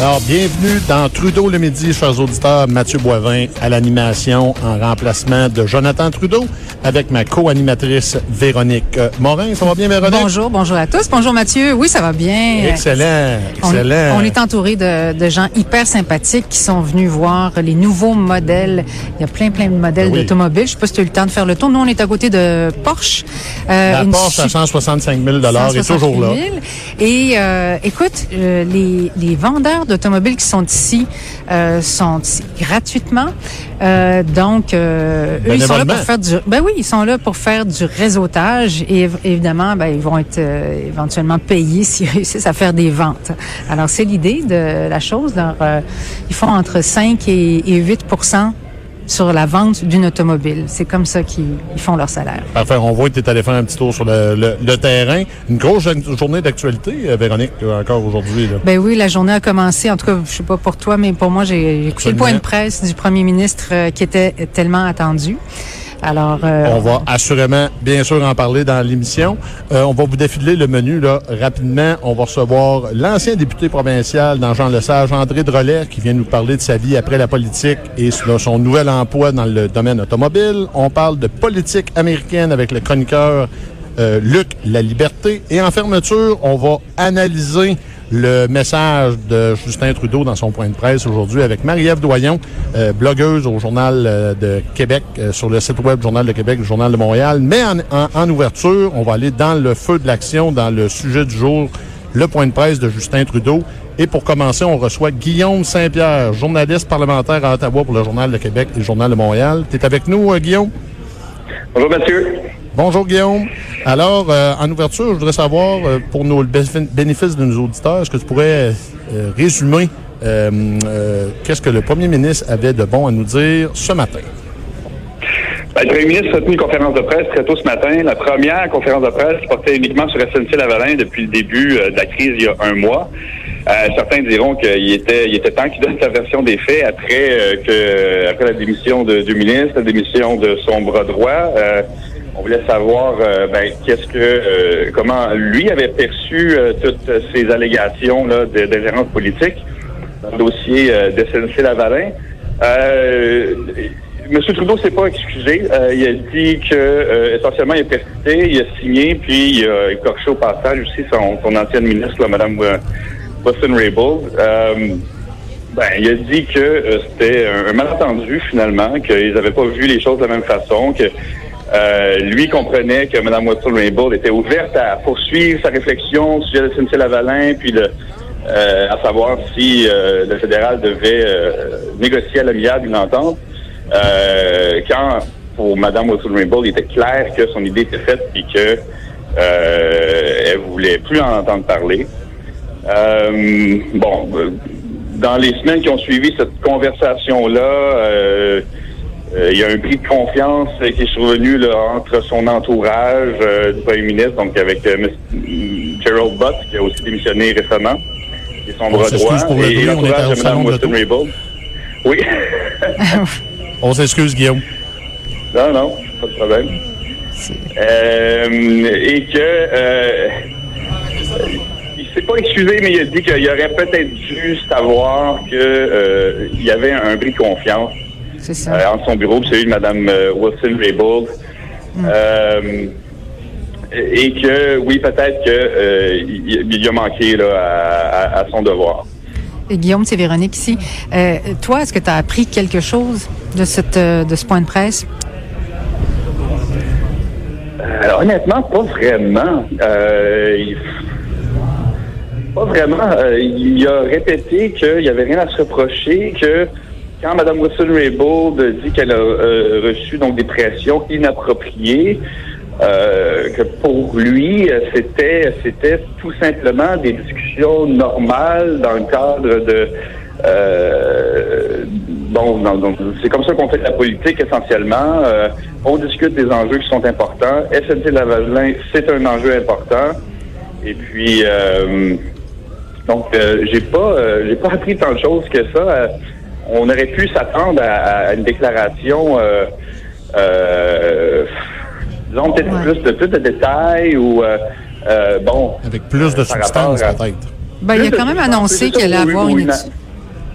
Alors, bienvenue dans Trudeau le midi, chers auditeurs. Mathieu Boivin à l'animation en remplacement de Jonathan Trudeau avec ma co-animatrice Véronique Morin. Ça va bien, Véronique? Bonjour, bonjour à tous. Bonjour Mathieu. Oui, ça va bien. Excellent, excellent. on est entouré de, de gens hyper sympathiques qui sont venus voir les nouveaux modèles. Il y a plein, plein de modèles Oui. d'automobiles. Je sais pas si tu as eu le temps de faire le tour. Nous, on est à côté de Porsche. Euh, La une Porsche à su- 165 000 est 160 toujours là. 000. Et euh, écoute, euh, les, les vendeurs d'automobiles qui sont ici euh, sont ici gratuitement. Euh, donc, euh, eux, ils sont là pour faire du... Ben oui, ils sont là pour faire du réseautage et év- évidemment, ben, ils vont être éventuellement payés s'ils réussissent à faire des ventes. Alors, c'est l'idée de la chose. Euh, ils font entre 5 et, et 8 sur la vente d'une automobile. C'est comme ça qu'ils ils font leur salaire. Parfait, on voit que tu es allé faire un petit tour sur le, le- le terrain. Une grosse jo- journée d'actualité, euh, Véronique, euh, encore aujourd'hui. Ben oui, la journée a commencé. En tout cas, je sais pas pour toi, mais pour moi, j'ai écouté le point de presse du premier ministre euh, qui était tellement attendu. Euh, On va assurément, bien sûr, en parler dans l'émission. Euh, on va vous défiler le menu rapidement. On va recevoir l'ancien député provincial dans Jean Lesage, André Drolet, qui vient nous parler de sa vie après la politique et son nouvel emploi dans le domaine automobile. On parle de politique américaine avec le chroniqueur euh, Luc La Liberté. Et en fermeture, on va analyser le message de Justin Trudeau dans son point de presse aujourd'hui avec Marie-Ève Doyon, euh, blogueuse au Journal euh, de Québec, euh, sur le site web Journal de Québec, Journal de Montréal. Mais en, ouverture, on va aller dans le feu de l'action, dans le sujet du jour, le point de presse de Justin Trudeau. Et pour commencer, on reçoit Guillaume Saint-Pierre, journaliste parlementaire à Ottawa pour le Journal de Québec et le Journal de Montréal. Tu es avec nous, Guillaume? Bonjour Mathieu. Bonjour Guillaume. Alors, euh, en ouverture, je voudrais savoir, euh, pour nos bénéfices de nos auditeurs, est-ce que tu pourrais euh, résumer qu'est-ce que le premier ministre avait de bon à nous dire ce matin? Ben, le premier ministre a tenu une conférence de presse très tôt ce matin. La première conférence de presse portait uniquement sur SNC-Lavalin depuis le début de la crise il y a un mois. Certains diront qu'il était, il était temps qu'il donne sa version des faits après après la démission du ministre, la démission de son bras droit. On voulait savoir euh, ben, qu'est-ce que euh, comment lui avait perçu euh, toutes ces allégations là, d'ingérence politique dans le dossier euh, de SNC-Lavalin. Euh, Monsieur Trudeau s'est pas excusé. Il a dit que essentiellement il a persisté, il a signé, puis il a écorché au passage aussi son, ancienne ministre, là, Mme euh, Wilson-Raybould. Euh, ben, il a dit que c'était un, un malentendu finalement, qu'ils n'avaient pas vu les choses de la même façon, que euh, lui comprenait que Mme Wilson-Raybould était ouverte à poursuivre sa réflexion au sujet de SNC-Lavalin, puis le, euh, à savoir si euh, le fédéral devait euh, négocier à l'amiable une entente. Euh, quand pour Mme Wilson-Raybould, il était clair que son idée était faite et que euh, elle voulait plus en entendre parler. Bon, dans les semaines qui ont suivi cette conversation-là, il y a un prix de confiance euh, qui est survenu là, entre son entourage euh, du premier ministre, donc avec euh, M. Gerald Butt, qui a aussi démissionné récemment, qui est son On bras s'excuse droit, pour le et l'entourage de Mme. Wilson-Raybould. Oui. On s'excuse, Guillaume. Non, non, pas de problème. Euh, et que euh, il s'est pas excusé, mais il a dit qu'il aurait peut-être dû savoir que euh, il y avait un bris de confiance c'est ça. euh, entre son bureau et celui de Mme euh, Wilson Raybould. Euh, et que oui, peut-être que euh, il, a manqué là, à, à- à son devoir. Et Guillaume, c'est Véronique ici. Toi, est-ce que tu as appris quelque chose de, cette, de ce point de presse? Alors, honnêtement, pas vraiment. Il- pas vraiment. Euh, il a répété qu'il n'y avait rien à se reprocher, que quand Mme Wilson-Raybould dit qu'elle a euh, reçu donc des pressions inappropriées, euh, que pour lui, c'était c'était tout simplement des discussions normales dans le cadre de euh, bon, c'est comme ça qu'on fait de la politique essentiellement. Euh, on discute des enjeux qui sont importants. SNC Lavalin, c'est un enjeu important. Et puis euh, donc euh, j'ai pas euh, j'ai pas appris tant de choses que ça. Euh, on aurait pu s'attendre à, à une déclaration euh, euh, disons peut-être Ouais. plus de plus de détails ou euh, euh, bon Avec plus de par substance, peut-être. Ben, il a quand même annoncé qu'elle allait avoir une étude.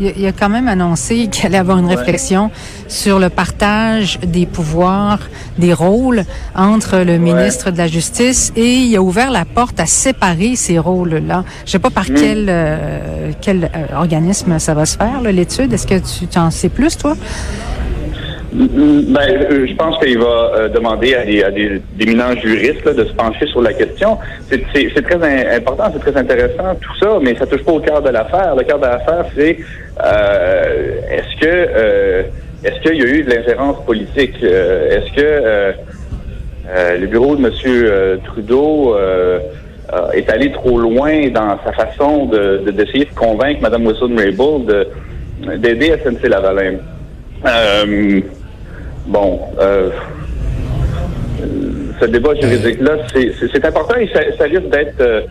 Il a, quand même annoncé qu'il allait avoir une réflexion sur le partage des pouvoirs, des rôles entre le ministre de la Justice et il a ouvert la porte à séparer ces rôles-là. Je sais pas par Mm. quel euh, quel euh, organisme ça va se faire l'étude. Est-ce que tu tu en sais plus toi? Ben, euh, je pense qu'il va euh, demander à des, à des d'éminents juristes là, de se pencher sur la question. C'est, très important, c'est très intéressant, tout ça, mais ça touche pas au cœur de l'affaire. Le cœur de l'affaire, c'est euh, est-ce que euh, est-ce qu'il y a eu de l'ingérence politique? Euh, est-ce que le bureau de M. Trudeau est allé trop loin dans sa façon de, de- d'essayer de convaincre Mme Wilson-Raybould de- d'aider SNC Lavalin? Euh, bon, euh, ce débat juridique-là, c'est, important et ça, ça risque d'être euh,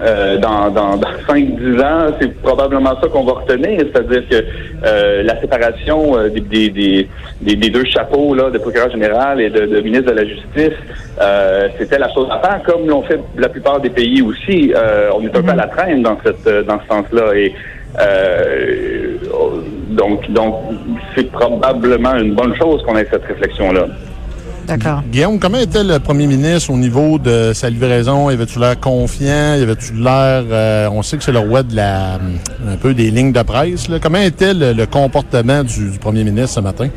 euh, dans, dans, dans 5-10 ans, c'est probablement ça qu'on va retenir, c'est-à-dire que euh, la séparation euh, des, des, des, deux chapeaux là, de procureur général et de, de ministre de la Justice, c'était la chose à faire, comme l'ont fait la plupart des pays aussi. On est un peu à la traîne dans cette dans ce sens-là et euh, donc donc c'est probablement une bonne chose qu'on ait cette réflexion-là. D'accord. Guillaume, comment était le premier ministre au niveau de sa livraison? Y avait-tu l'air confiant? Y avait-tu l'air... euh, on sait que c'est le roi de la... un peu des lignes de presse. Là. Comment était le, le comportement du, du premier ministre ce matin?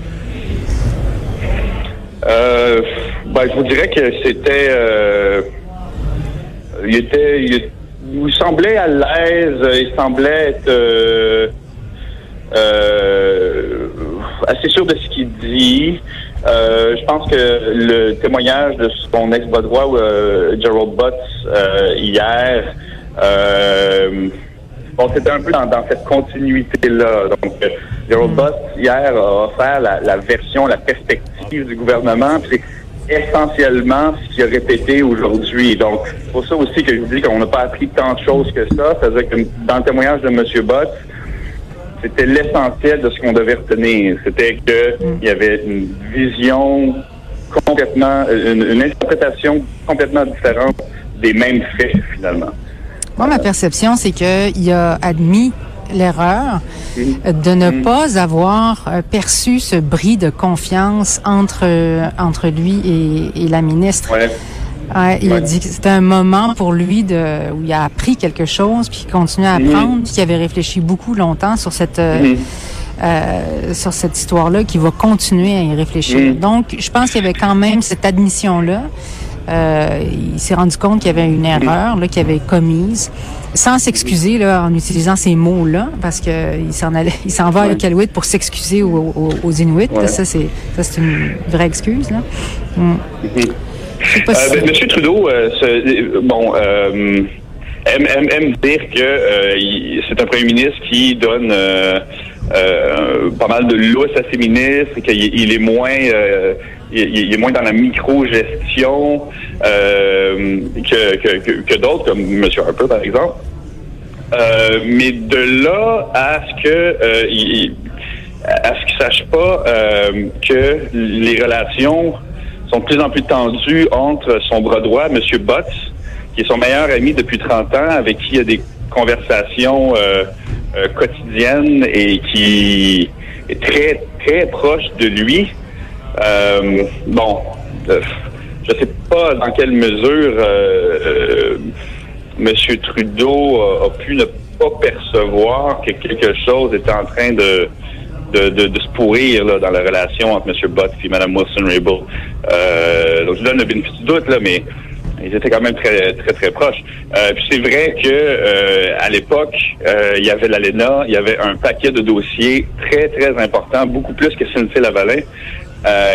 Euh, ben, je vous dirais que c'était. euh, il était. Il, il semblait à l'aise, il semblait être. euh, euh, assez sûr de ce qu'il dit. Euh, je pense que le témoignage de son ex-bras droit, euh, Gerald Butts, euh, hier, euh, bon, c'était un peu dans, dans cette continuité-là. Donc, euh, Gerald Butts, hier, a offert la, la version, la perspective du gouvernement. puis essentiellement ce qu'il a répété aujourd'hui. Donc, c'est pour ça aussi que je dis qu'on n'a pas appris tant de choses que ça. C'est-à-dire que dans le témoignage de M. Butts, c'était l'essentiel de ce qu'on devait retenir. C'était qu'il y avait une vision complètement, une, une interprétation complètement différente des mêmes faits, finalement. Moi, ma perception, c'est qu'il a admis l'erreur de ne pas avoir euh, perçu ce bris de confiance entre euh, entre lui et, et la ministre. Ouais. Ouais, il a dit que c'était un moment pour lui de où il a appris quelque chose, puis qu'il continuait à apprendre, puis qu'il avait réfléchi beaucoup longtemps sur cette euh, Mhm. euh, sur cette histoire-là, qu'il va continuer à y réfléchir. Mhm. Donc, je pense qu'il y avait quand même cette admission-là. Euh, il s'est rendu compte qu'il y avait une erreur qu'il avait commise, sans s'excuser là en utilisant ces mots-là, parce que il s'en allait, il s'en va à Ouais. Iqaluit pour s'excuser aux, aux, aux Inuits. Ouais. Ça c'est ça c'est une vraie excuse là. Mm. Pas Euh, si- ben, Monsieur Trudeau, euh, euh, bon, euh, aime, aime, aime dire que euh, c'est un premier ministre qui donne euh, euh, pas mal de lousse à ses ministres, qu'il il est moins, il, est moins dans la micro-gestion euh, que, que, que, d'autres, comme Monsieur Harper par exemple. Euh, mais de là à ce que euh, il, à ce qu'il sache pas euh, que les relations sont de plus en plus tendues entre son bras droit, M. Butts, qui est son meilleur ami depuis 30 ans, avec qui il y a des conversations euh, euh, quotidiennes et qui est très, très proche de lui. Euh, bon, euh, je sais pas dans quelle mesure euh, euh, M. Trudeau a, pu ne pas percevoir que quelque chose était en train de, de de, de, se pourrir là, dans la relation entre M. Bott et Mme Wilson-Raybould. Donc, je donne le bénéfice du doute, là, mais ils étaient quand même très, très, très proches. Euh, puis c'est vrai que euh, à l'époque, euh, il y avait l'ALENA, il y avait un paquet de dossiers très, très importants, beaucoup plus que Cynthia Lavalin,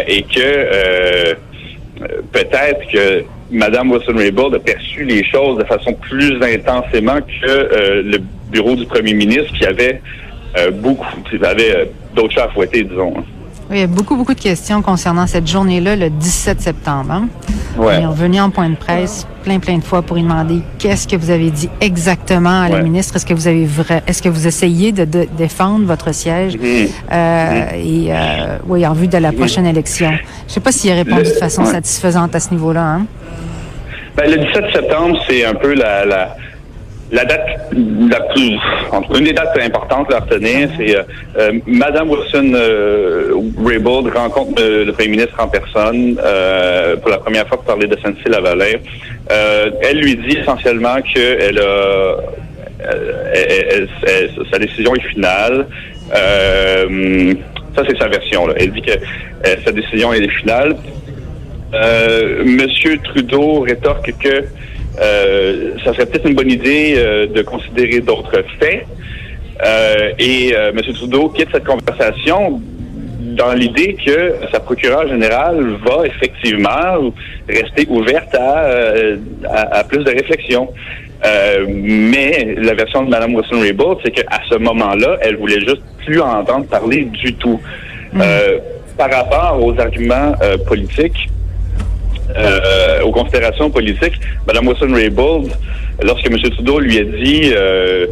et que euh, peut-être que Mme Wilson-Raybould a perçu les choses de façon plus intensément que euh, le bureau du premier ministre qui avait euh, beaucoup, qui avait euh, d'autres chats à fouetter, disons. Oui, il y a beaucoup, beaucoup de questions concernant cette journée-là, le 17 septembre. Hein? Ouais. Ils sont venus en point de presse plein, plein de fois pour lui demander qu'est-ce que vous avez dit exactement à la ministre. Est-ce que vous avez vrai, est-ce que vous essayez de, de défendre votre siège? Mhm. euh, et euh, oui, en vue de la prochaine élection. Je sais pas s'il a répondu Le- de façon ouais. satisfaisante à ce niveau-là. Hein? Ben, le 17 septembre, c'est un peu la, la, la date la plus, en tout cas, une des dates importantes à retenir. C'est euh, euh, Madame Wilson euh, Raybould rencontre euh, le premier ministre en personne euh, pour la première fois pour parler de Cynthia Lavalin. Euh, elle lui dit essentiellement qu'elle a elle- elle- elle- sa décision est finale. Euh, ça, c'est sa version. Là. Elle dit que sa décision est finale. Euh, Monsieur Trudeau rétorque que euh, ça serait peut-être une bonne idée euh, de considérer d'autres faits. Euh, et euh, Monsieur Trudeau quitte cette conversation dans l'idée que sa procureure générale va effectivement rester ouverte à, euh, à, à plus de réflexion. Euh, mais la version de Mme Wilson-Raybould, c'est qu'à ce moment-là, elle voulait juste plus entendre parler du tout. Euh, par rapport aux arguments euh, politiques, euh, aux considérations politiques, Mme Wilson-Raybould, lorsque M. Trudeau lui a dit euh,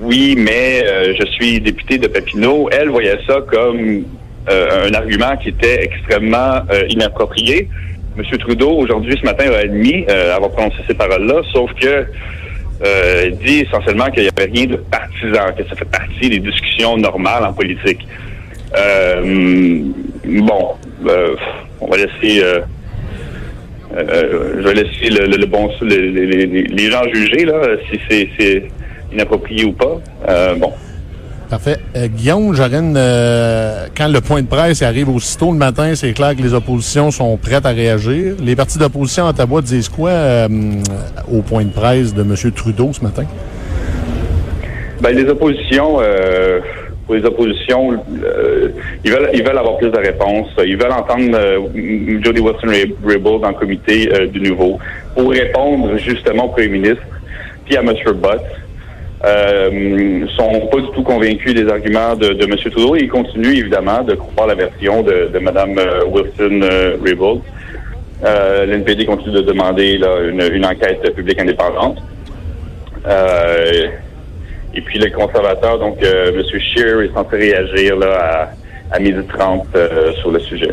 oui, mais euh, je suis député de Papineau, elle voyait ça comme euh, un argument qui était extrêmement euh, inapproprié. M. Trudeau, aujourd'hui, ce matin, a admis euh, avoir prononcé ces paroles-là, sauf que euh, dit essentiellement qu'il n'y avait rien de partisan, que ça fait partie des discussions normales en politique. Euh, bon, euh, on va laisser... euh, je vais laisser le, le- le bon les, les- les- les gens juger là, si c'est inapproprié ou pas. Euh, bon. Parfait. Euh, Guillaume, une, euh, quand le point de presse arrive aussitôt le matin, c'est clair que les oppositions sont prêtes à réagir. Les partis d'opposition à Ottawa disent quoi euh, au point de presse de M. Trudeau ce matin? Ben, les oppositions, pour les oppositions, euh, ils veulent ils veulent avoir plus de réponses. Ils veulent entendre euh, Jody Wilson-Raybould dans le comité euh, du nouveau pour répondre justement au premier ministre puis à M. Butt. Euh, sont pas du tout convaincus des arguments de, de M. Trudeau et ils continuent évidemment de croire la version de, de Mme euh, Wilson-Raybould. Euh, L'NPD continue de demander là, une, une enquête publique indépendante. Euh, et puis les conservateurs, donc euh, M. Scheer est censé réagir là, à, à midi 30 euh, sur le sujet.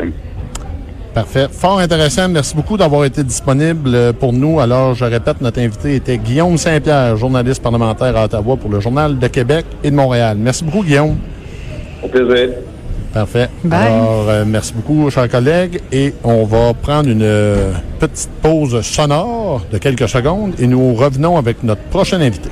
Parfait. Fort intéressant. Merci beaucoup d'avoir été disponible pour nous. Alors, je répète, notre invité était Guillaume Saint-Pierre, journaliste parlementaire à Ottawa pour le Journal de Québec et de Montréal. Merci beaucoup, Guillaume. Au plaisir. Parfait. Bye. Alors, euh, merci beaucoup, chers collègues. Et on va prendre une euh, petite pause sonore de quelques secondes et nous revenons avec notre prochain invité.